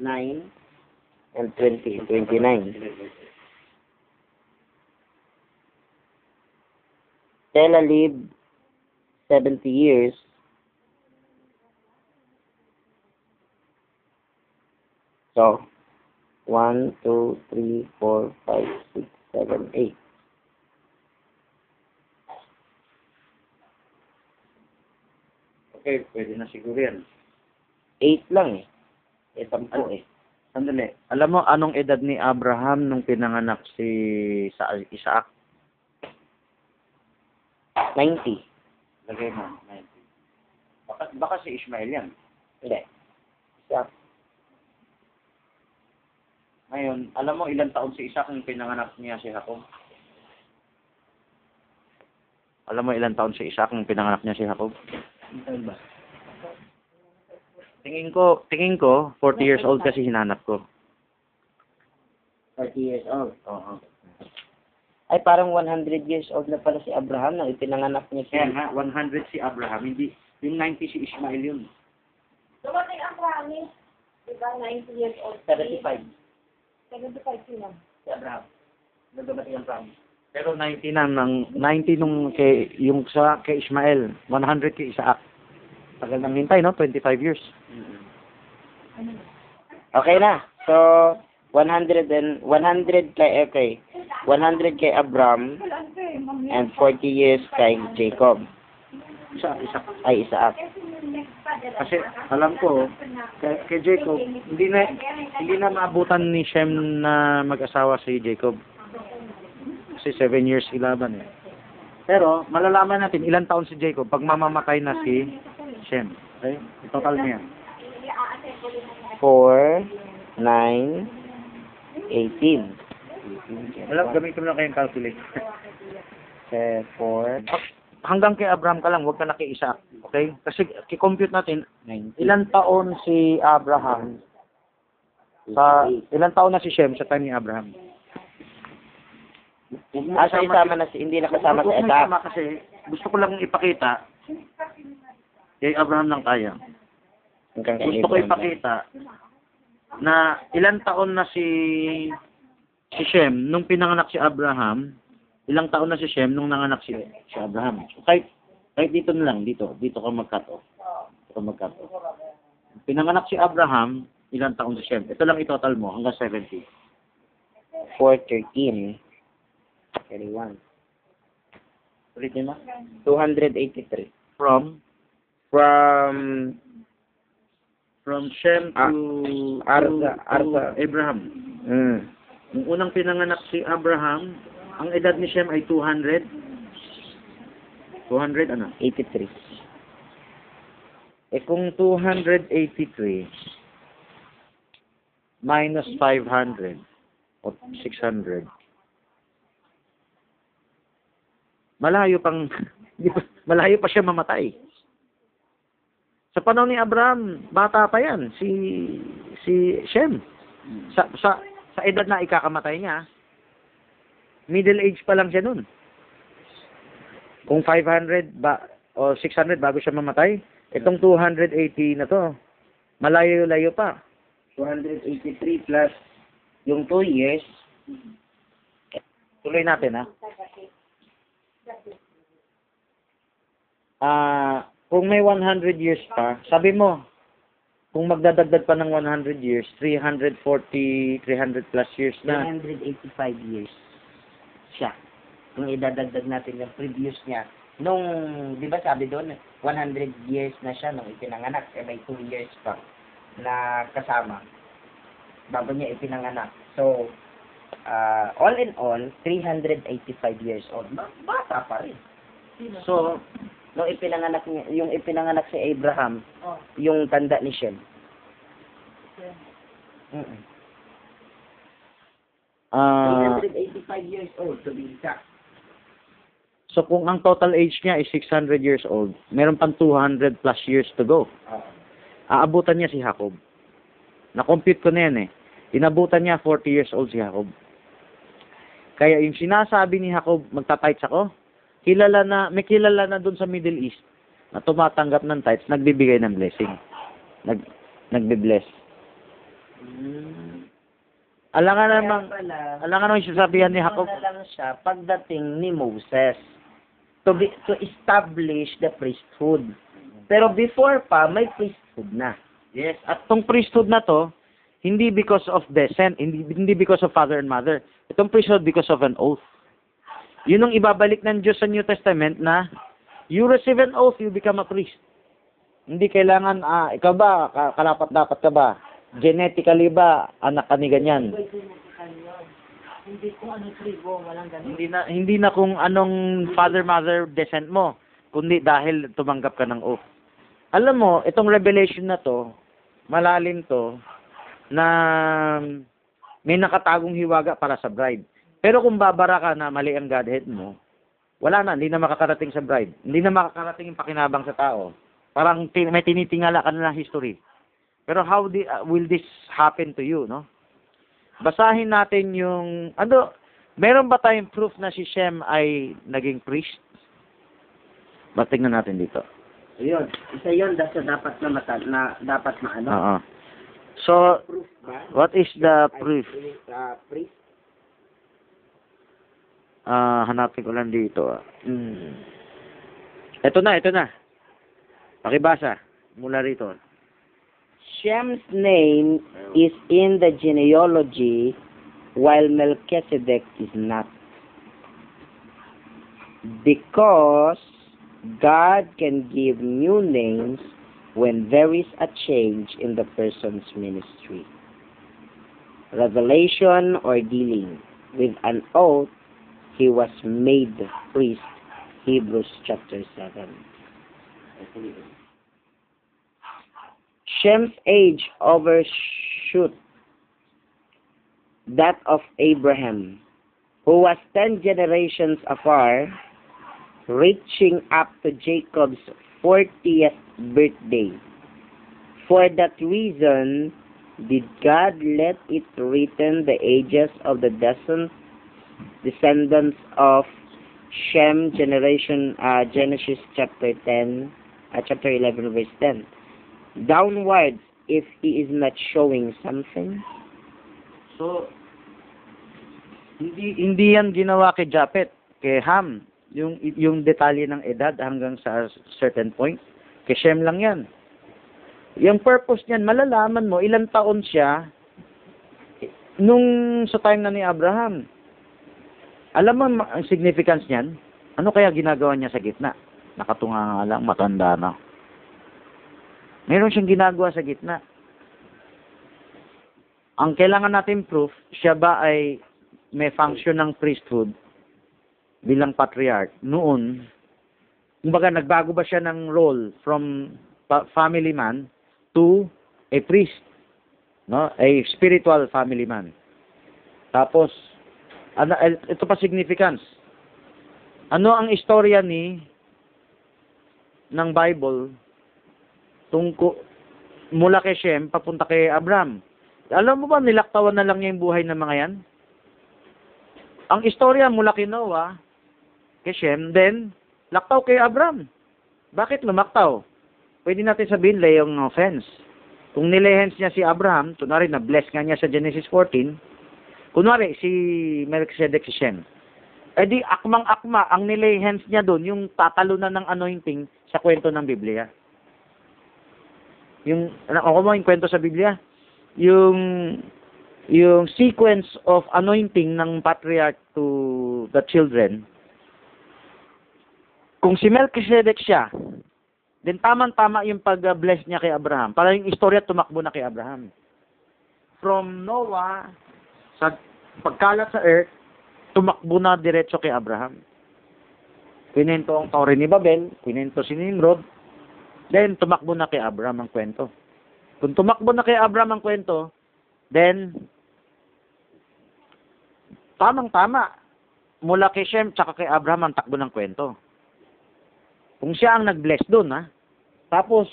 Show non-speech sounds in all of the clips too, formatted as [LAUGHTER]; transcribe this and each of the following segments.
9, and 20, 29. Stella lived 70 years. So, 1, 2, 3, 4, 5, 6, 7, 8. Okay, pwede na siguro yan. 8 lang eh. Eh, 10 eh. Sandali. Alam mo anong edad ni Abraham nung pinanganak si sa Isaac? 90. Lagay mo, 90. Baka, baka si Ishmael yan. Hindi. Isa. Ngayon, alam mo ilang taon si Isaac nung pinanganak niya si Jacob? Alam mo ilang taon si Isaac nung pinanganak niya si Jacob? Ano ba? Tingin ko, tingin ko, 40 years old kasi hinanap ko. 40 years old. Oo. Ay, parang 100 years old na pala si Abraham nang ipinanganak niya si... Kaya nga, 100 si Abraham, hindi, yung 90 si Ishmael yun. Dumating ang promise, di ba, 90 years old. 75 75 sila. si Abraham. Nung dumating ang promise. Pero 90 na, ng, 90 nung kay, yung sa, kay Ishmael, 100 kay Isaac. Tagal nang hintay, no? 25 years. Okay na. So, 100 and 100 kay okay. 100 kay Abraham and 40 years kay Jacob. Isa, isa. Ay, Isaac. Kasi alam ko, kay, kay Jacob, hindi na, hindi na maabutan ni Shem na mag-asawa si Jacob. Kasi 7 years ilaban eh. Pero, malalaman natin ilang taon si Jacob pag mamamatay na si Shem. Okay? Total niya. 4 9 18. Alam, gamitin mo na kayong calculate. Eh, 4 Hanggang kay Abraham ka lang, huwag ka na kay Isaac. Okay? Kasi i-compute natin, 19. ilang taon si Abraham sa ilang taon na si Shem sa time ni Abraham? Ah, so isama na si, hindi sa mo Isaac. isama kasi gusto ko lang ipakita kay Abraham lang tayo. Hanggang kay Gusto ko Abraham. ipakita na ilang taon na si si Shem nung pinanganak si Abraham, ilang taon na si Shem nung nanganak si, si Abraham. So, kahit kahit dito na lang, dito, dito ka mag-cut off. Dito ka mag-cut off. Pinanganak si Abraham, ilang taon si Shem. Ito lang i-total mo hanggang 70. 4 13 31. Ulitin mo. 283. From From from Shem to, Ah, Arsa, to, Arsa. to Abraham. mm, Nung unang pinanganak si Abraham, ang edad ni Shem ay 200. 200 ano? 83. Eh kung 283 minus 500 o 600 malayo pang [LAUGHS] malayo pa siya mamatay. Sa panahon ni Abraham, bata pa yan si si Shem. Sa sa sa edad na ikakamatay niya, middle age pa lang siya nun. Kung 500 ba o 600 bago siya mamatay, itong 280 na to, malayo-layo pa. 283 plus yung 2 years, Tuloy natin ha. Ah, kung may 100 years pa, sabi mo, kung magdadagdag pa ng 100 years, 340, 300 plus years na. 185 years siya. Kung idadagdag natin yung previous niya, nung, di ba sabi doon, 100 years na siya nung ipinanganak, eh may 2 years pa na kasama bago niya ipinanganak. So, ah, all in all, 385 years old. Ba- Bata pa rin. So, nung ipinanganak niya, yung ipinanganak si Abraham, Oh. yung tanda ni Shem. Mm-mm. Ah, 385 years old to be exact. so kung ang total age niya is 600 years old, meron pang 200 plus years to go. Oo. Aabutan niya si Jacob. Na-compute ko na yan eh. Inabutan niya 40 years old si Jacob. Kaya yung sinasabi ni Jacob, magta-tights ako, kilala na, may kilala na doon sa Middle East na tumatanggap ng tights, nagbibigay ng blessing. Nag, nagbe-bless. Mm. Alangan Kaya namang, pala, alangan namang sasabihan ni Jacob. na lang siya pagdating ni Moses to be, to establish the priesthood. Pero before pa, may priesthood na. Yes, at tong priesthood na to, hindi because of descent, hindi, hindi because of father and mother. Itong priesthood because of an oath. Yun ang ibabalik ng Diyos sa New Testament na you receive an oath, you become a priest. Hindi kailangan, ah, ikaw ba, ka- kalapat dapat ka ba? Genetically ba, anak ka ni ganyan? Hindi ko ano tribo, walang ganun. Hindi na, hindi na kung anong father-mother descent mo, kundi dahil tumanggap ka ng oath. Alam mo, itong revelation na to, malalim to, na may nakatagong hiwaga para sa bride. Pero kung babara ka na mali ang Godhead mo, wala na, hindi na makakarating sa bride. Hindi na makakarating yung pakinabang sa tao. Parang tin- may tinitingala ka na ng history. Pero how di, uh, will this happen to you, no? Basahin natin yung, ano, meron ba tayong proof na si Shem ay naging priest? Ba, tingnan natin dito. Yun, isa yun dahil dapat na mata, na dapat maano. Oo. So, Proof ba? what is the proof? Uh, priest. Ah, hanapin ko lang dito. ah. Hmm. Ito na, ito na. Pakibasa mula rito. Shem's name is in the genealogy while Melchizedek is not. Because God can give new names when there is a change in the person's ministry. Revelation or dealing with an oath, he was made priest. Hebrews chapter 7. Shem's age overshoot that of Abraham, who was ten generations afar, reaching up to Jacob's fortieth birthday. For that reason, did God let it written the ages of the descend- descendants of Shem generation uh, Genesis chapter 10 uh, chapter 11 verse 10 downwards if he is not showing something So, hindi hindi yan ginawa kay Japet, kay Ham. Yung yung detalye ng edad hanggang sa certain point. Kay Shem lang yan. Yung purpose niyan, malalaman mo ilang taon siya nung sa time na ni Abraham. Alam mo ang significance niyan? Ano kaya ginagawa niya sa gitna? Nakatunga nga lang, matanda na. Meron siyang ginagawa sa gitna ang kailangan natin proof, siya ba ay may function ng priesthood bilang patriarch noon, kumbaga nagbago ba siya ng role from family man to a priest, no? A spiritual family man. Tapos, ano, eh, ito pa significance. Ano ang istorya ni ng Bible tungko mula kay Shem papunta kay Abraham? Alam mo ba, nilaktawan na lang niya yung buhay ng mga yan? Ang istorya mula kay Noah, kay Shem, then, laktaw kay Abram. Bakit lumaktaw? Pwede natin sabihin, layong offense. Kung nilehens niya si Abraham, kunwari na-bless nga niya sa Genesis 14, kunwari si Melchizedek si Shem, eh di akmang-akma, ang nilehens niya doon, yung tatalunan ng anointing sa kwento ng Biblia. Yung, ako mo yung kwento sa Biblia, yung yung sequence of anointing ng patriarch to the children, kung si Melchizedek siya, then tamang-tama yung pag-bless niya kay Abraham. Para yung istorya tumakbo na kay Abraham. From Noah, sa pagkalat sa earth, tumakbo na diretso kay Abraham. Kwento ang Tore ni Babel, kwento si Nimrod, then tumakbo na kay Abraham ang kwento. Kung tumakbo na kay Abraham ang kwento, then, tamang-tama. Mula kay Shem, tsaka kay Abraham ang takbo ng kwento. Kung siya ang nag-bless doon, ha? Tapos,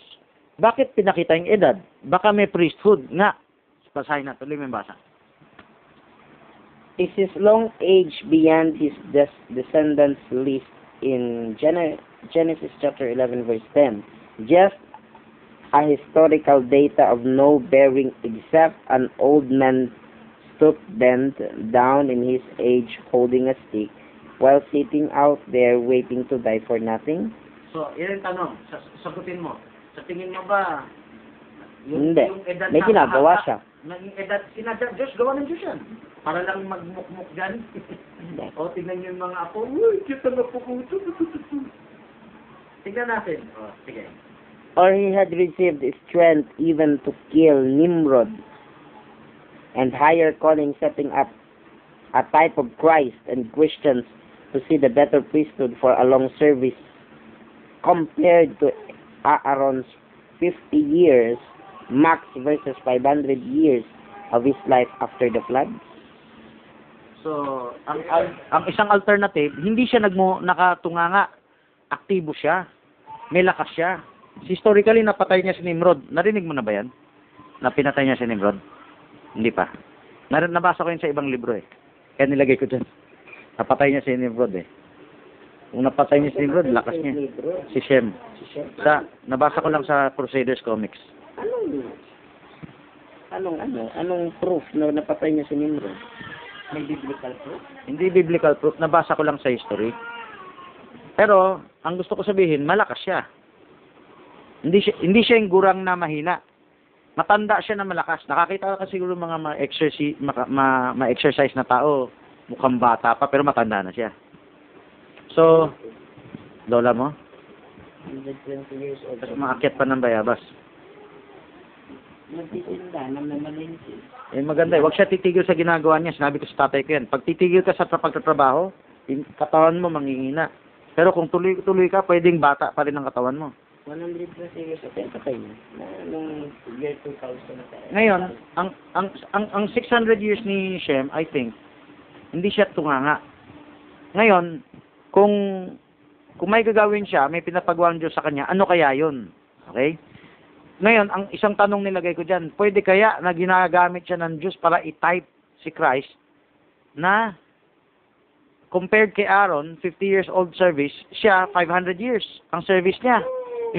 bakit pinakita yung edad? Baka may priesthood nga. Basahin na, tuloy mo yung basa. is his long age beyond his des- descendants list in Gen- Genesis chapter 11 verse 10 just a historical data of no bearing except an old man stooped bent down in his age holding a stick while sitting out there waiting to die for nothing? So, yan ang tanong. Sa- Sagutin mo. Sa tingin mo ba, Hindi. edad May na- ginagawa siya. Naging edad, sinadya, Diyos, gawa ng Diyos yan. Para lang magmukmuk dyan. [LAUGHS] O, tingnan niyo yung mga apo. Uy, kita na po ko. Tingnan natin. O, sige. Or he had received strength even to kill Nimrod and higher calling setting up a type of Christ and Christians to see the better priesthood for a long service compared to Aaron's 50 years max versus 500 years of his life after the flood. So, ang, ang, ang isang alternative, hindi siya nagmo, nakatunganga. Aktibo siya. May lakas siya. Historically, napatay niya si Nimrod. Narinig mo na ba yan? Na pinatay niya si Nimrod? Hindi pa. Nar nabasa ko yun sa ibang libro eh. Kaya nilagay ko dyan. Napatay niya si Nimrod eh. Kung napatay niya si Nimrod, lakas niya. Si Shem. Sa, nabasa ko lang sa Crusaders Comics. Anong anong ano anong proof na napatay niya si Nimrod? May biblical proof. Hindi biblical proof, nabasa ko lang sa history. Pero, ang gusto ko sabihin, malakas siya. Hindi siya, hindi siya yung gurang na mahina. Matanda siya na malakas. Nakakita ka siguro mga ma-exercise, ma- ma- ma-exercise na tao, mukhang bata pa, pero matanda na siya. So, lola mo, 120 years old. tapos maakyat pa ng bayabas. Nagtitinda na mamalengke. Eh, maganda eh. Huwag siya titigil sa ginagawa niya. Sinabi ko sa tatay ko yan. Pag titigil ka sa tra- pagtatrabaho, yung katawan mo mangingina. Pero kung tuloy-tuloy ka, pwedeng bata pa rin ang katawan mo. 100 plus years old. Kaya patay niya. Na, nung year 2000 na tayo. Ngayon, ang, ang, ang, ang 600 years ni Shem, I think, hindi siya tunganga. Ngayon, kung, kung may gagawin siya, may pinapagawa ng Diyos sa kanya, ano kaya yun? Okay? Ngayon, ang isang tanong nilagay ko dyan, pwede kaya na ginagamit siya ng Diyos para i-type si Christ na compared kay Aaron, 50 years old service, siya 500 years ang service niya.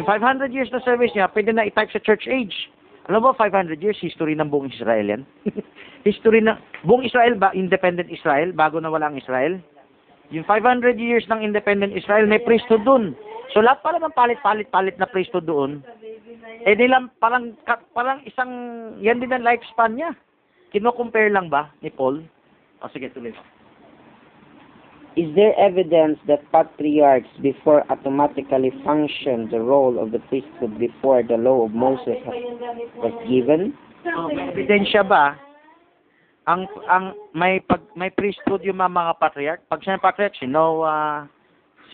Yung 500 years na service niya, pwede na i-type sa church age. Alam mo, 500 years, history ng buong Israel yan. [LAUGHS] history na, buong Israel ba, independent Israel, bago na wala ang Israel? Yung 500 years ng independent Israel, may priesthood dun. So lahat pala ng palit-palit-palit na priesthood doon, eh nilang parang, parang isang, yan din ang lifespan niya. Kino-compare lang ba ni Paul? O sige, tuloy. Is there evidence that patriarchs before automatically functioned the role of the priesthood before the law of Moses was given? Oh, may ebidensya ba? Ang ang may pag may priesthood yung mga, mga patriarch. Pag siya patriarch, si Noah,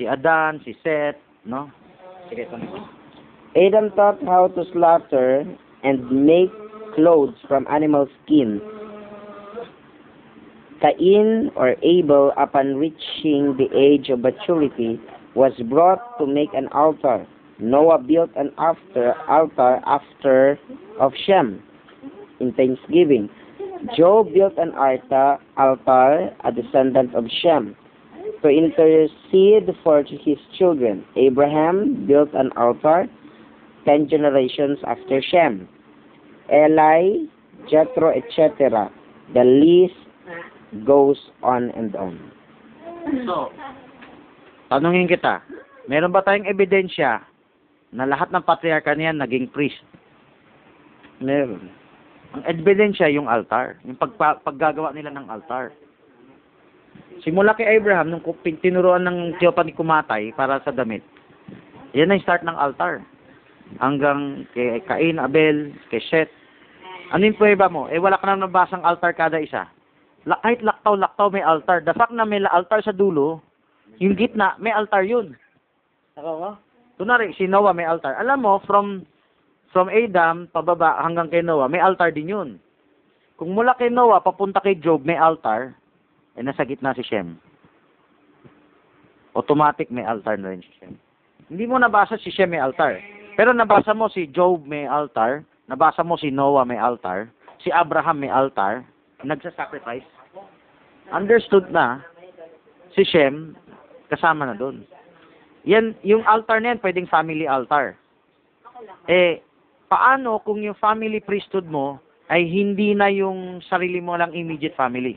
si Adan, si Seth, no? Sige, na. Adam taught how to slaughter and make clothes from animal skin. Cain or Abel, upon reaching the age of maturity, was brought to make an altar. Noah built an after altar after of Shem in thanksgiving. Job built an altar, altar, a descendant of Shem, to intercede for his children. Abraham built an altar, ten generations after Shem. Eli, Jethro, etc. The list goes on and on. So, tanungin kita, meron ba tayong ebidensya na lahat ng patriarka niyan naging priest? Meron. Ang ebidensya yung altar, yung pagpa, paggagawa nila ng altar. Simula kay Abraham, nung tinuruan ng Tiyopa ni Kumatay para sa damit, yan na yung start ng altar. Hanggang kay Cain, Abel, kay Seth. Ano yung prueba mo? Eh, wala ka na nabasang altar kada isa. La kahit laktaw-laktaw may altar. The fact na may altar sa dulo, yung gitna, may altar yun. Ako mo? Kunwari, si Noah may altar. Alam mo, from from Adam pababa hanggang kay Noah, may altar din yun. Kung mula kay Noah papunta kay Job, may altar, eh nasa gitna si Shem. Automatic may altar na rin si Shem. Hindi mo nabasa si Shem may altar. Pero nabasa mo si Job may altar, nabasa mo si Noah may altar, si Abraham may altar, nagsa-sacrifice. Understood na si Shem kasama na doon. Yan, yung altar na yan, pwedeng family altar. Eh, paano kung yung family priesthood mo ay hindi na yung sarili mo lang immediate family?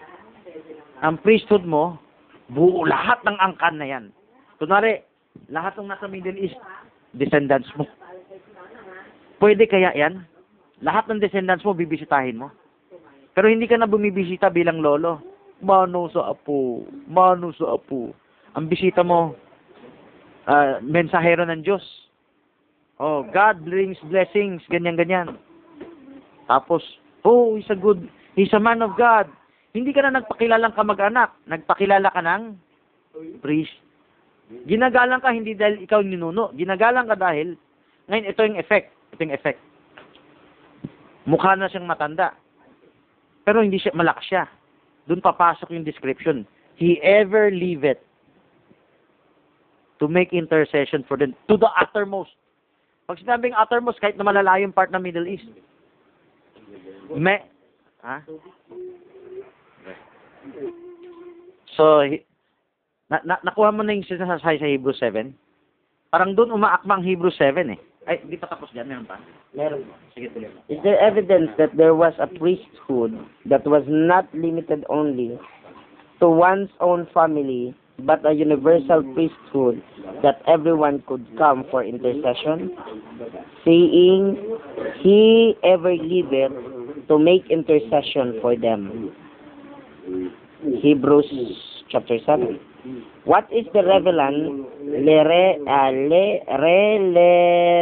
Ang priesthood mo, buo lahat ng angkan na yan. Kunwari, lahat ng nasa Middle East, descendants mo. Pwede kaya yan? Lahat ng descendants mo, bibisitahin mo. Pero hindi ka na bumibisita bilang lolo. Mano sa apo, mano sa apo. Ang bisita mo, ah, mensahero ng Diyos. Oh, God brings blessings, ganyan-ganyan. Tapos, oh, he's a good, he's a man of God. Hindi ka na nagpakilalang kamag-anak, nagpakilala ka ng priest. Ginagalang ka hindi dahil ikaw yung ninuno. Ginagalang ka dahil, ngayon ito yung effect. Ito yung effect. Mukha na siyang matanda. Pero hindi siya, malakas siya. Doon papasok yung description. He ever liveth to make intercession for them to the uttermost. Pag sinabing uttermost, kahit na malalayong part ng Middle East. Me, ha? So, na, na, nakuha mo na yung sinasabi sa Hebrew 7? Parang doon umaakma ang Hebrew 7 eh. Ay, di pa tapos dyan. Meron pa. Meron. Sige, tuloy. Is there evidence that there was a priesthood that was not limited only to one's own family, but a universal priesthood that everyone could come for intercession? Seeing he ever liveth to make intercession for them. Hebrews chapter 7. What is the relevant, lere, uh, le,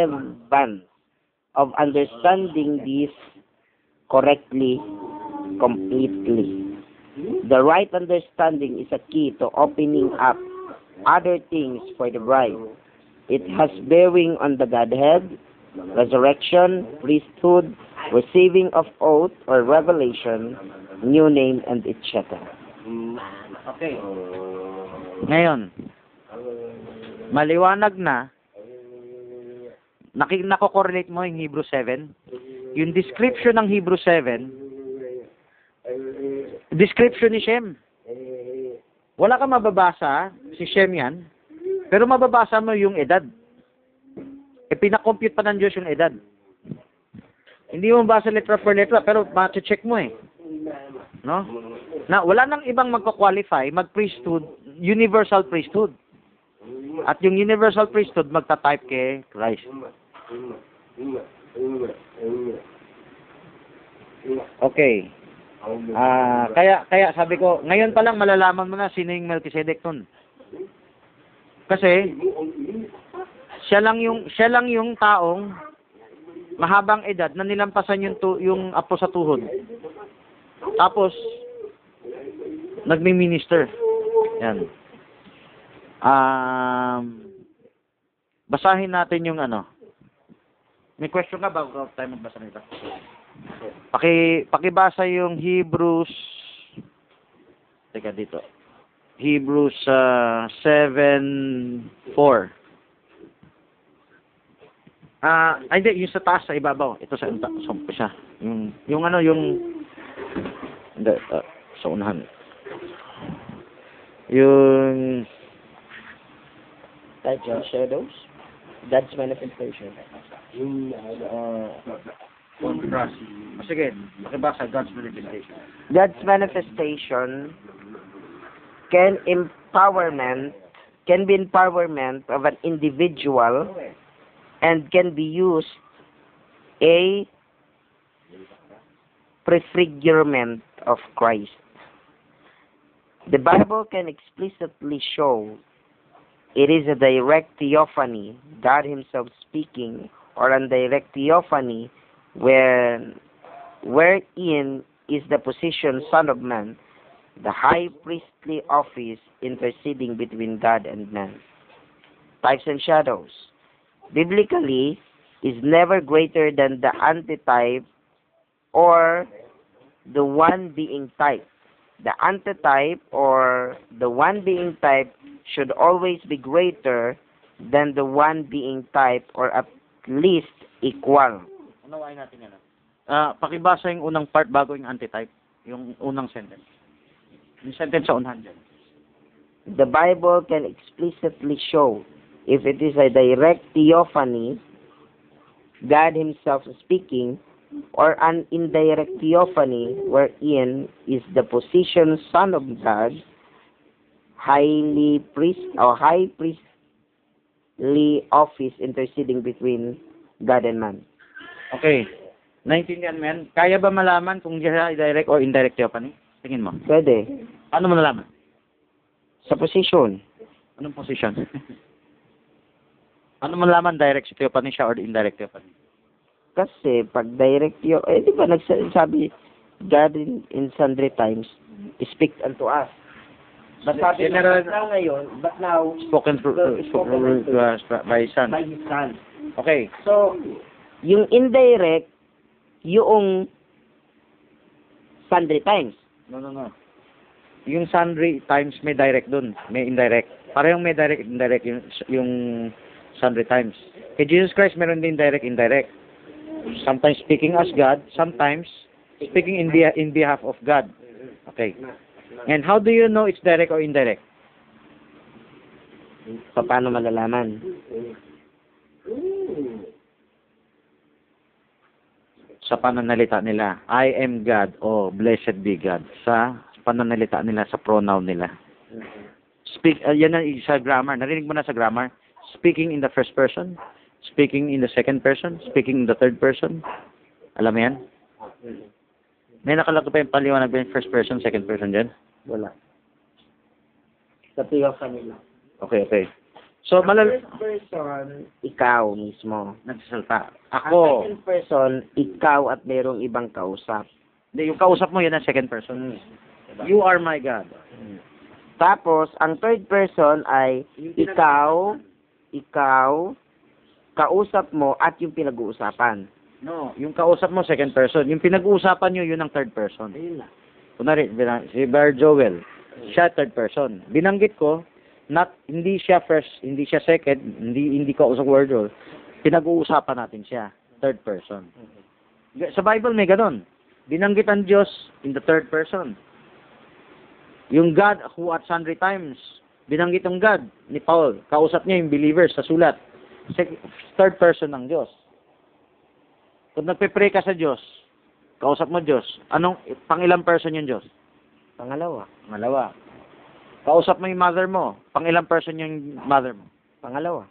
relevance of understanding this correctly, completely. The right understanding is a key to opening up other things for the bride. It has bearing on the Godhead, resurrection, priesthood, receiving of oath or revelation, new name, and etc. Okay. Ngayon, maliwanag na, naki, nako-correlate mo yung Hebrew 7. Yung description ng Hebrew 7, description ni Shem. Wala ka mababasa, si Shem yan, pero mababasa mo yung edad. E pinakompute pa ng Diyos yung edad. Hindi mo mabasa letra per letra, pero ma-check mo eh. No? Na wala nang ibang magko-qualify, mag-priesthood, universal priesthood. At yung universal priesthood magta-type kay Christ. Okay. Ah, kaya kaya sabi ko, ngayon pa lang malalaman mo na sino yung Melchizedek nun. Kasi siya lang yung siya lang yung taong mahabang edad na nilampasan yung tu, yung apo sa tuhod. Tapos nagmi-minister. Yan. Um, basahin natin yung ano. May question ka bago tayo magbasa nito? Paki pakibasa yung Hebrews Teka dito. Hebrews uh, 7:4. Ah, ay hindi, yung sa taas sa ibabaw. Ito sa sa sa. Yung yung ano yung hindi, ah, sa unahan. Yung That's your shadows. God's manifestation. uh, contrast. Oh, sige, pakibasa God's manifestation. God's manifestation can empowerment can be empowerment of an individual and can be used a prefigurement of Christ. The Bible can explicitly show it is a direct theophany, God Himself speaking, or a direct theophany where wherein is the position Son of Man, the high priestly office interceding between God and man. Types and shadows. Biblically, is never greater than the antitype or the one being type. The antitype or the one being type should always be greater than the one being type or at least equal. Unawain natin yan. Ah, pakibasa yung unang part bago yung antitype, yung unang sentence. Yung sentence sa unahan dyan. the Bible can explicitly show if it is a direct theophany God Himself speaking, or an indirect theophany wherein is the position Son of God, highly priest or high priestly office interceding between God and man. Okay. Naintindihan mo yan? Kaya ba malaman kung siya direct or indirect theophany? Tingin mo. Pwede. Ano mo nalaman? Sa position. Anong position? [LAUGHS] ano mo nalaman direct theophany siya or indirect theophany? Kasi pag direct yo, eh di ba nagsabi God in, in sundry times speak unto us. But sabi General- now ngayon, but now Spoken for, uh, spoken to us by son. by His Son. Okay. So, yung indirect, yung sundry times. No, no, no. Yung sundry times may direct dun, may indirect. Parehong may direct, indirect yung, yung sundry times. Kay Jesus Christ, meron din direct, indirect. Sometimes speaking as God, sometimes speaking in, beha- in behalf of God. Okay. And how do you know it's direct or indirect? Paano malalaman? Sa pananalita nila, I am God o blessed be God. Sa pananalita nila, sa pronoun nila. Speak, uh, yan ang sa grammar. Narinig mo na sa grammar? Speaking in the first person, speaking in the second person, speaking in the third person. Alam mo yan? May nakalagay pa yung paliwanag ba yung first person, second person dyan? Wala. Sa theophany lang. Okay, okay. So, malal... First person, ikaw mismo. Nagsasalta. Ang Ako. second person, ikaw at mayroong ibang kausap. Hindi, yung kausap mo, yan ang second person. You are my God. Tapos, ang third person ay ikaw, ikaw, kausap mo at yung pinag-uusapan. No, yung kausap mo, second person. Yung pinag-uusapan nyo, yun ang third person. Ayun na. Kunwari, si Bear Joel, siya third person. Binanggit ko, not, hindi siya first, hindi siya second, hindi, hindi kausap word Joel. Pinag-uusapan natin siya, third person. Sa Bible may ganon. Binanggit ang Diyos in the third person. Yung God who at sundry times, binanggit ang God ni Paul. Kausap niya yung believers sa sulat. Third person ng Diyos. Kung nagpe-pray ka sa Diyos, kausap mo Diyos, anong, pangilang person yung Diyos? Pangalawa. Malawa. Kausap mo yung mother mo, pangilang person yung mother mo? Pangalawa.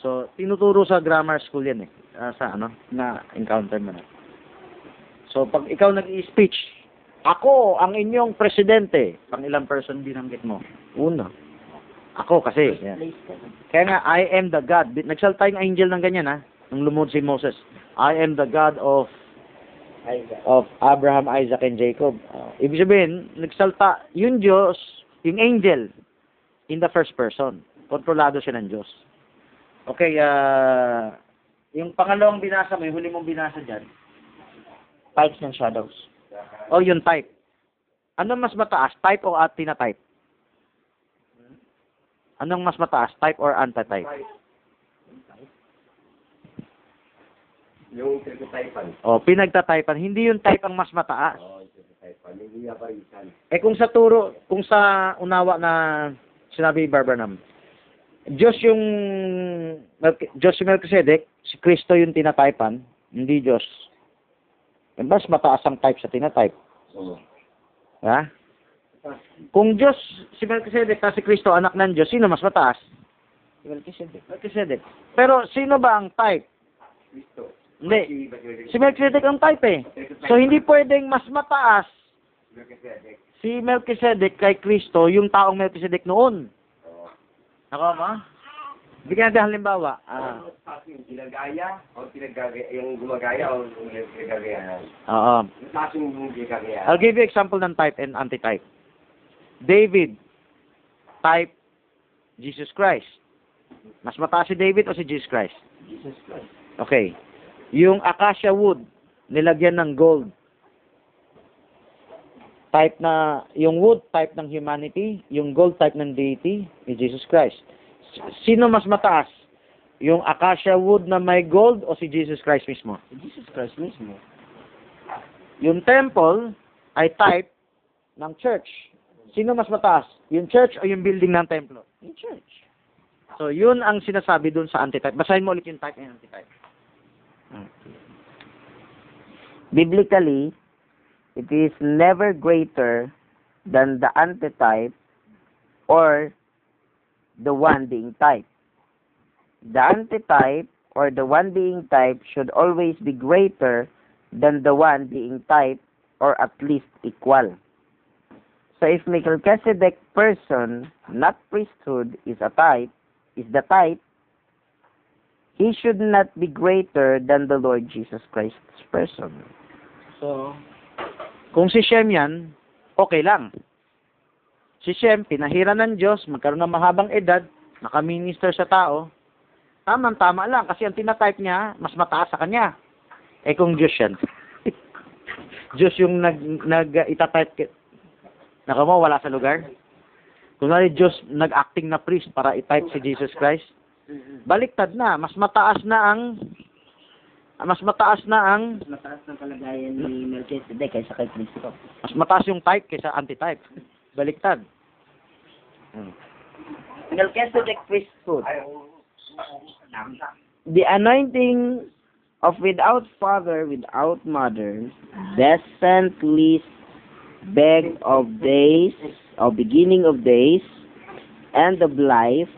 So, tinuturo sa grammar school yan eh. Ah, sa ano, na encounter mo na. So, pag ikaw nag-i-speech, ako ang inyong presidente, pangilang person binanggit mo? Una. Ako kasi. Yan. Kaya nga, I am the God. Nagsalta yung angel ng ganyan ha, nung lumod si Moses. I am the God of of Abraham, Isaac, and Jacob. Uh, ibig sabihin, nagsalta yung Diyos, yung angel, in the first person. Kontrolado siya ng Diyos. Okay, ah yung pangalawang binasa mo, yung huli mong binasa dyan, Types and shadows. o yung type. Ano mas mataas, type o at type? Anong mas mataas, type or anti-type? Yung pinagtaypan. O, pinagtatypan. Hindi yung type ang mas mataas. Oo, yung pinagtaypan. Hindi niya parisan. Eh kung sa turo, kung sa unawa na sinabi ni Barbanam, Diyos yung, Diyos si Melchizedek, si Kristo yung tinatypan, hindi Diyos. Mas mataas ang type sa tinatype. Oo. Ha? Kung Diyos, si Melchizedek at si Kristo, anak ng Diyos, sino mas mataas? Si Melchizedek. Melchizedek. Pero sino ba ang type? Kristo. Hindi. Si Melchizedek ang type eh. So hindi pwedeng mas mataas si Melchizedek kay Kristo yung taong Melchizedek noon. Oo. Nako mo? Bigyan natin halimbawa. Ah, yung ginagaya o pinagagaya, yung gumagaya o yung pinagagayahan. oo. Yung taas yung ginagaya. I'll give you example ng type and anti-type. David, type Jesus Christ. Mas mataas si David o si Jesus Christ? Jesus Christ. Okay. Yung acacia wood, nilagyan ng gold. Type na, yung wood type ng humanity, yung gold type ng deity, ni Jesus Christ. Sino mas mataas? Yung acacia wood na may gold o si Jesus Christ mismo? Si Jesus Christ mismo. Yung temple ay type ng church. Sino mas mataas? Yung church o yung building ng templo? Yung church. So, yun ang sinasabi dun sa antitype. Basahin mo ulit yung type and antitype. Biblically, it is never greater than the antitype or the one being type. The antitype or the one being type should always be greater than the one being type or at least equal. So if Melchizedek person, not priesthood, is a type, is the type, he should not be greater than the Lord Jesus Christ's person. So, kung si Shem yan, okay lang. Si Shem, pinahira ng Diyos, magkaroon ng mahabang edad, nakaminister sa tao, tamang tama lang, kasi ang tinatype niya, mas mataas sa kanya. Eh kung Diyos yan, [LAUGHS] Diyos yung nag, nag itatype, naka mo, wala sa lugar. Kunwari Diyos nag-acting na priest para i-type si Jesus Christ, baliktad na, mas mataas na ang mas mataas na ang Mas mataas ng kalagayan ni Melchizedek kaysa kay Kristo. mas mataas yung type kaysa anti-type. Baliktad. Melchizedek priesthood. The anointing of without father, without mother, descent, least, beg of days, or beginning of days, and of life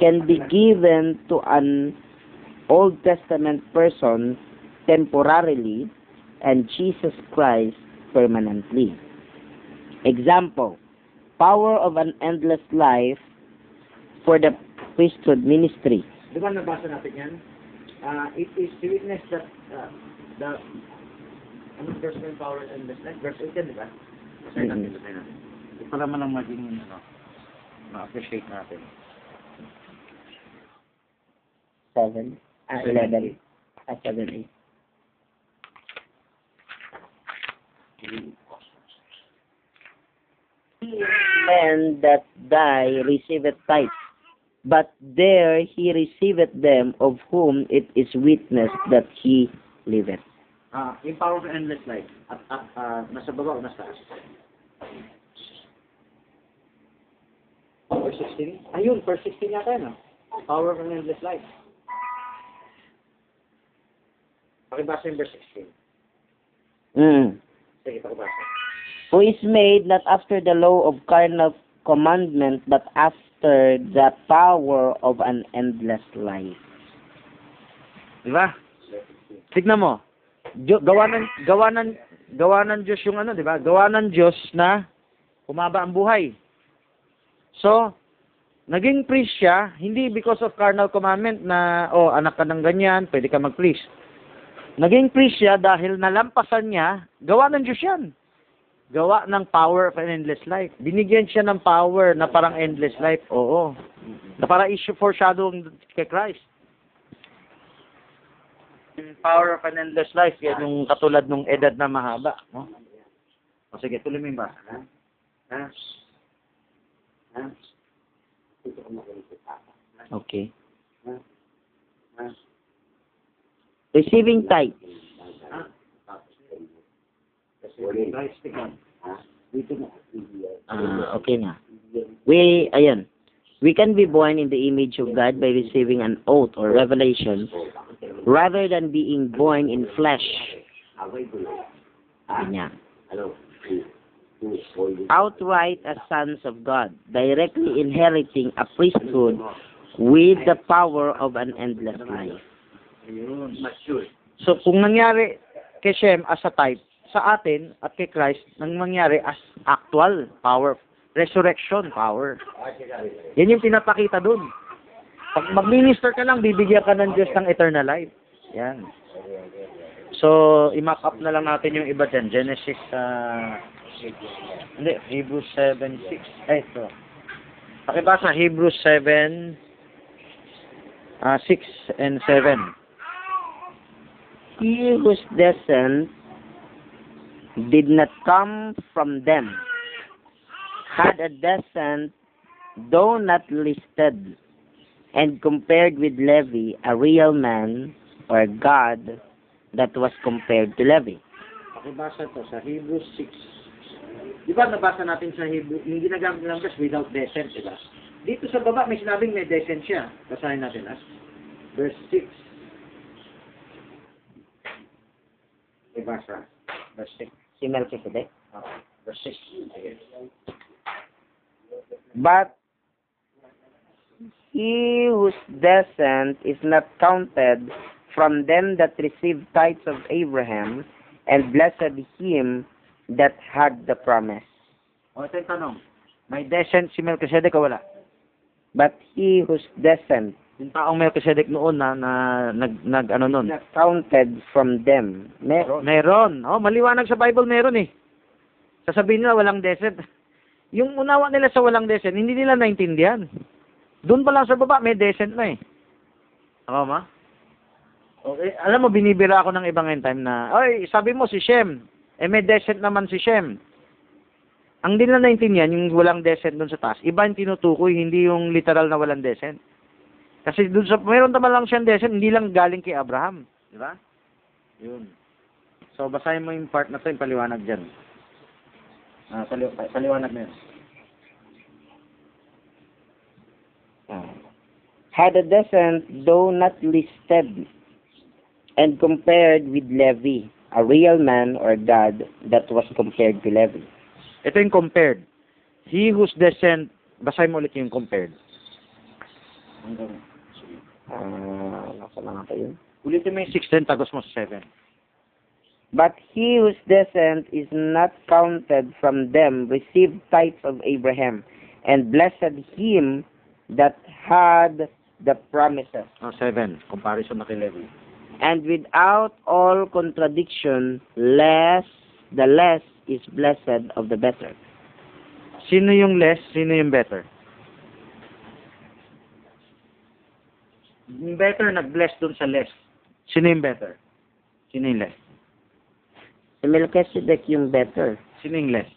can be given to an Old Testament person temporarily and Jesus Christ permanently. Example, power of an endless life for the priesthood ministry. Uh, it is witness that uh, the yung power and the life? Verse 18, di ba? Basahin natin, Mhm. natin. Para man lang maging ano, ma-appreciate natin. 7, ah, 11, ah, 7, 8. Men that die receiveth tithes, but there he receiveth them of whom it is witness that he liveth. Ah, yung power of endless life. At, at ah, nasa baba o nasa taas? Verse 16? Ayun, verse 16 yata yun, ah. Power of an endless life. Pakibasa yung verse 16. Mm. Sige, pakibasa. Who is made not after the law of carnal commandment, but after the power of an endless life. Di ba? Tignan mo. Diyo, gawa ng gawa ng gawa ng Diyos yung ano, di ba? Gawa ng Diyos na humaba ang buhay. So, naging priest siya, hindi because of carnal commandment na, oh, anak ka ng ganyan, pwede ka mag-priest. Naging priest siya dahil nalampasan niya, gawa ng Diyos yan. Gawa ng power of an endless life. Binigyan siya ng power na parang endless life. Oo. Na parang issue foreshadowing kay Christ. Yung power of an endless life, yan yung katulad ng edad na mahaba. No? O sige, tuloy mo yung basa. Ha? Ha? Ha? Okay. Receiving tithes. Ikaw. Ah, okay na. We, ayun. We can be born in the image of God by receiving an oath or revelation rather than being born in flesh. Ganyan. Outright as sons of God, directly inheriting a priesthood with the power of an endless life. So, kung nangyari kay Shem as a type, sa atin at kay Christ, nang mangyari as actual power, resurrection power. Yan yung pinapakita dun. Pag mag-minister ka lang, bibigyan ka ng Diyos ng eternal life. Yan. So, i-mock up na lang natin yung iba dyan. Genesis, uh, hindi, Hebrews 7, 6. Eh, ito. Pakibasa, Hebrews 7, uh, 6 and 7. He whose descent did not come from them had a descent, though not listed, and compared with Levi, a real man or God that was compared to Levi. Pakibasa to sa Hebrews 6. Di ba nabasa natin sa Hebrew, yung ginagamit ng verse without descent, di ba? Dito sa baba may sinabing may descent siya. Basahin natin ah. Verse 6. Ibasa. Verse 6. Si Melchizedek. Verse 6. Sige. But he whose descent is not counted from them that received tithes of Abraham, and blessed him that had the promise. O, ito yung tanong. May descent si Melchizedek o wala? But he whose descent Yung taong Melchizedek noon na, na nag, nag ano nun? not counted from them, meron. Meron. Oh, maliwanag sa Bible meron eh. Sasabihin nila walang descent. Yung unawa nila sa walang descent, hindi nila naintindihan. Doon pa lang sa baba, may descent na eh. Tama ma? Okay. Alam mo, binibira ako ng ibang end time na, oy, sabi mo si Shem, eh may descent naman si Shem. Ang di nila naintindihan, yung walang descent doon sa taas, iba yung tinutukoy, hindi yung literal na walang descent. Kasi doon sa, meron naman lang siyang descent, hindi lang galing kay Abraham. Di ba? Yun. So, basahin mo yung part na to, yung paliwanag dyan. Ah, pali paliwanag na yun. Had a descent, though not listed, and compared with Levi, a real man or God that was compared to Levi. Ito yung compared. He whose descent, basahin mo ulit yung compared. Ah, nasa na nga ba yun? Ulitin mo yung 16, tagos mo sa 7. But he whose descent is not counted from them received tithes of Abraham, and blessed him that had the promises. Oh, 7. Comparison na kay Levi. And without all contradiction, less the less is blessed of the better. Sino yung less, sino yung better? Yung better nag-bless dun sa less. Sino yung better? Sino yung less? Si Melchizedek yung better. Sino yung less?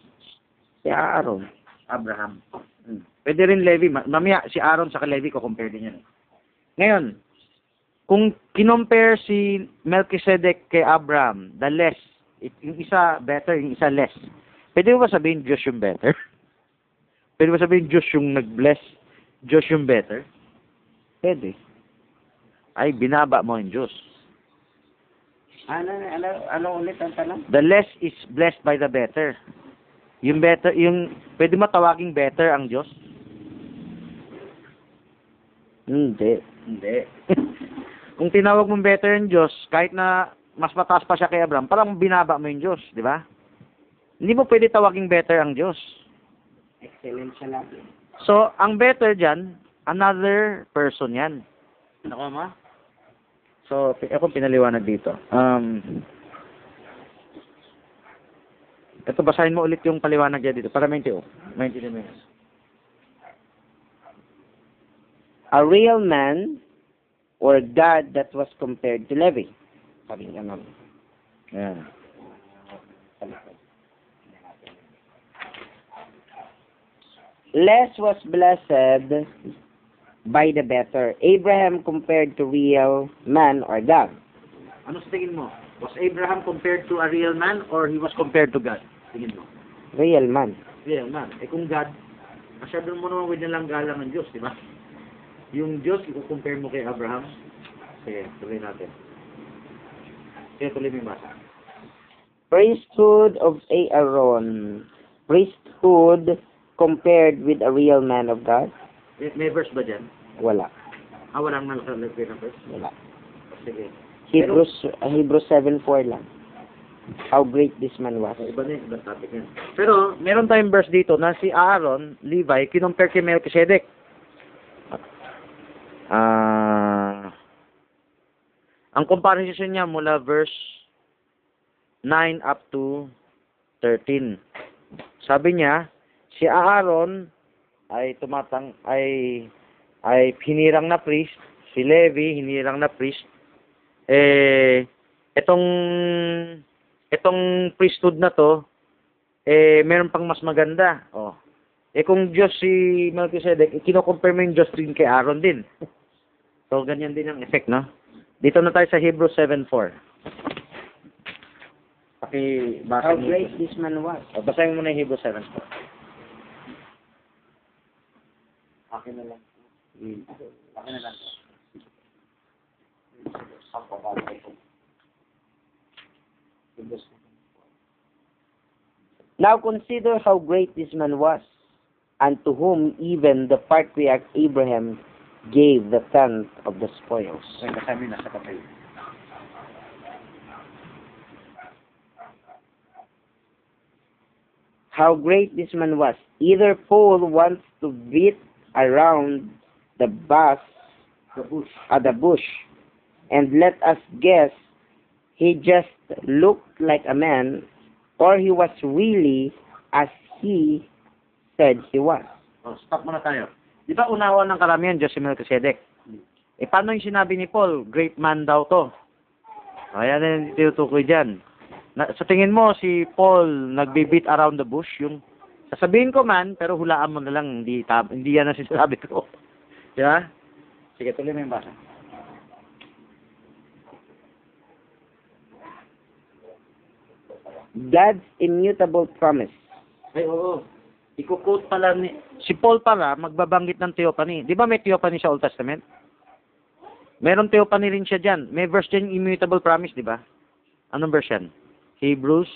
Si Aaron. Abraham. Pwede rin Levi. Ma- Mamaya, si Aaron sa Levi ko compare din yan. Ngayon, kung kinompare si Melchizedek kay Abraham, the less, it- yung isa better, yung isa less. Pwede mo ba sabihin Diyos yung better? [LAUGHS] Pwede mo sabihin Diyos yung nag-bless, Diyos yung better? Pwede. Ay, binaba mo yung Diyos. Ano, ano, ano ulit ang tanong? The less is blessed by the better. Yung better, yung, pwede mo tawaging better ang Diyos? Hindi. Hindi. [LAUGHS] Kung tinawag mong better yung Diyos, kahit na mas mataas pa siya kay Abraham, parang binaba mo yung Diyos, di ba? Hindi mo pwede tawaging better ang Diyos. Excellent siya lagi. So, ang better dyan, another person yan. Nako ma? So, ako pinaliwanag dito. Um, ito, basahin mo ulit yung paliwanag niya dito para maintindihan. Maintindihan mo yun. A real man or God that was compared to Levi. Sabi niya naman. Ayan. Less was blessed by the better. Abraham compared to real man or God. Ano sa tingin mo? Was Abraham compared to a real man or he was compared to God? Tingin mo? Real man. Real man. Eh kung God, masyado mo naman with nilang galang ng Diyos, di ba? Yung Diyos, i-compare mo kay Abraham. Sige, tuloy natin. Sige, tuloy mo yung basa. Priesthood of Aaron. Priesthood compared with a real man of God. May, may verse ba dyan? Wala. Ah, walang nakalagay ng verse? Wala. Sige. Hebrews, uh, Hebrews 7.4 lang. How great this man was. Iba na yung ibang topic yan. Pero, meron tayong verse dito na si Aaron, Levi, kinumpare kay Melchizedek. Ah... ang comparison niya mula verse 9 up to 13. Sabi niya, si Aaron ay tumatang ay ay hinirang na priest, si Levi hinirang na priest. Eh itong itong priesthood na to eh meron pang mas maganda. Oh. Eh kung Diyos si Melchizedek, kino-compare mo yung Diyos din kay Aaron din. So ganyan din ang effect, no? Dito na tayo sa Hebrews 7:4. Paki basa How great this man was. Oh, basahin mo na yung Hebrews 7:4. Akin na lang. Akin na lang. Now consider how great this man was, and to whom even the patriarch Abraham gave the tenth of the spoils. Okay, kasama na sa. How great this man was. Either Paul wants to beat around the bus, The bush. uh, the bush, and let us guess he just looked like a man, or he was really as he said he was. Oh, stop muna tayo. Di ba unawa ng karamihan, Diyos si Melchizedek? Eh, paano yung sinabi ni Paul? Great man daw to. Kaya na yung tinutukoy dyan. Na, sa tingin mo, si Paul nagbe-beat around the bush, yung sasabihin ko man, pero hulaan mo na lang, hindi, tab, hindi yan ang [LAUGHS] sinasabi ko. Di ba? Sige, tuloy mo yung basa. God's immutable promise. Ay, oo. Iko-quote pala ni... Si Paul pala, magbabanggit ng theophany. Di ba may theophany sa Old Testament? Meron theophany rin siya dyan. May verse dyan, immutable promise, di ba? Anong verse yan? Hebrews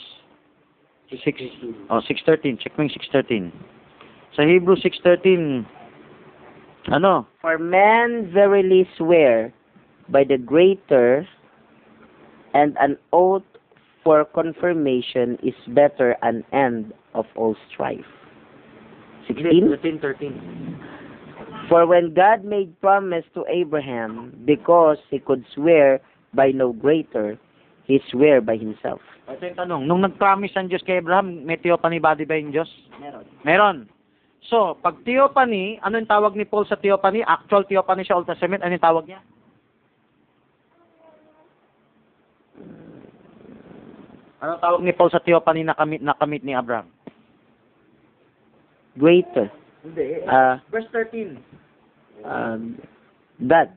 6, oh, 6.13. Check mo yung 6.13. Sa Hebrews 6.13, ano? For men verily swear by the greater, and an oath for confirmation is better an end of all strife. 16. 13, 13. For when God made promise to Abraham, because he could swear by no greater, he sware by himself. Ito yung tanong. Nung nag-promise ang Diyos kay Abraham, may theophany body ba yung Diyos? Meron. Meron. So, pag theophany, ano yung tawag ni Paul sa theophany? Actual theophany sa Old Testament, ano yung tawag niya? Ano tawag ni Paul sa theophany na kamit na kamit ni Abraham? Greater. Hindi. Uh, Verse 13. um, God.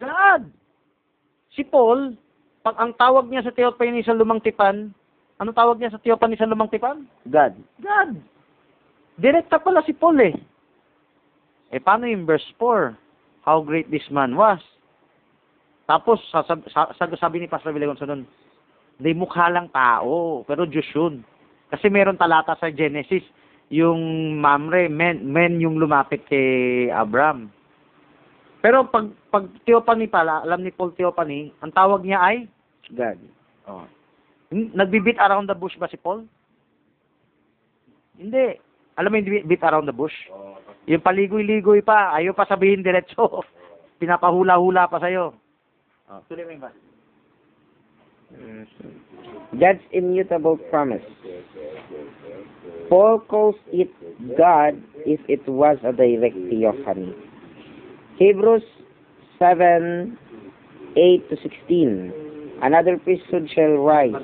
God! Si Paul, pag ang tawag niya sa theophany sa lumang tipan, ano tawag niya sa theophany sa lumang tipan? God. God. Direkta pala si Paul eh. Eh, paano yung verse 4? How great this man was. Tapos, sasab, sa, sa- sabi ni Pastor Villagon sa nun, hindi mukha lang tao, pero Diyos yun. Kasi meron talata sa Genesis, yung Mamre, men, men yung lumapit kay Abraham. Pero pag, pag theophany pala, alam ni Paul theophany, ang tawag niya ay, God. Oh. Nagbibit around the bush ba si Paul? Hindi. Alam mo yung beat around the bush? Yung paligoy-ligoy pa, ayaw pa sabihin diretso. [LAUGHS] Pinapahula-hula pa sa'yo. Oh, tuloy mo yung basa. God's immutable promise. Paul calls it God if it was a direct theophany. Hebrews 7, 8 to 16. Another priesthood shall rise.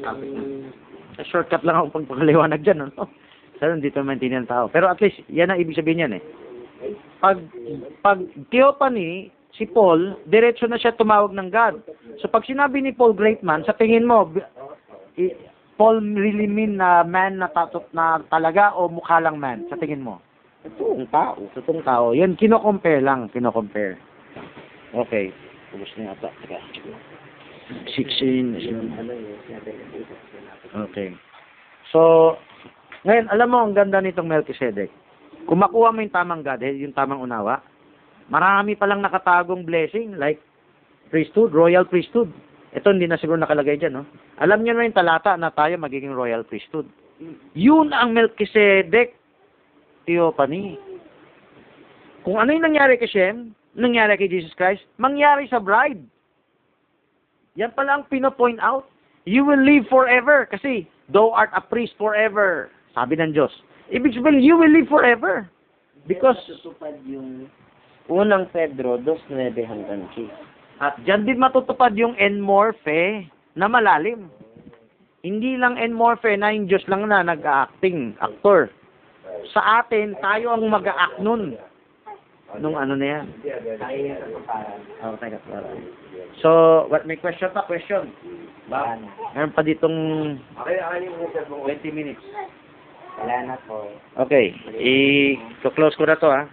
Shortcut lang ako pagpapaliwanag dyan, no? Sana hindi ito maintindihan tao. Pero at least, yan ang ibig sabihin yan eh. Pag, pag theophany, si Paul, diretso na siya tumawag ng God. So pag sinabi ni Paul, great man, sa tingin mo, Paul really mean na man na, tatot na talaga o mukha lang man? Sa tingin mo? Totoong tao. Totoong tao. Yan, kino-compare lang. Kino-compare. Okay. Ubus na yata. Teka. 16. Okay. So, ngayon, alam mo, ang ganda nitong Melchizedek. Kung makuha mo yung tamang Godhead, yung tamang unawa, marami palang nakatagong blessing, like priesthood, royal priesthood. Ito, hindi na siguro nakalagay dyan, no? Alam niyo na yung talata na tayo magiging royal priesthood. Yun ang Melchizedek theophany. Kung ano yung nangyari kay Shem, nangyari kay Jesus Christ, mangyari sa bride. Yan pala ang pino-point out. You will live forever kasi thou art a priest forever. Sabi ng Diyos. Ibig sabihin, you will live forever. Because, Tutupad yung unang Pedro 2.9 hanggang 10. At dyan din matutupad yung enmorphe na malalim. Hindi lang enmorphe na yung Diyos lang na nag-acting, actor. Sa atin, tayo ang mag-act nun. Nung ano na yan. Oh, teka. So, what may question pa? Question. Ba? Meron pa ditong Okay, akin yung cellphone ko. 20 minutes. Wala na po. Okay. I-close ko na to ha.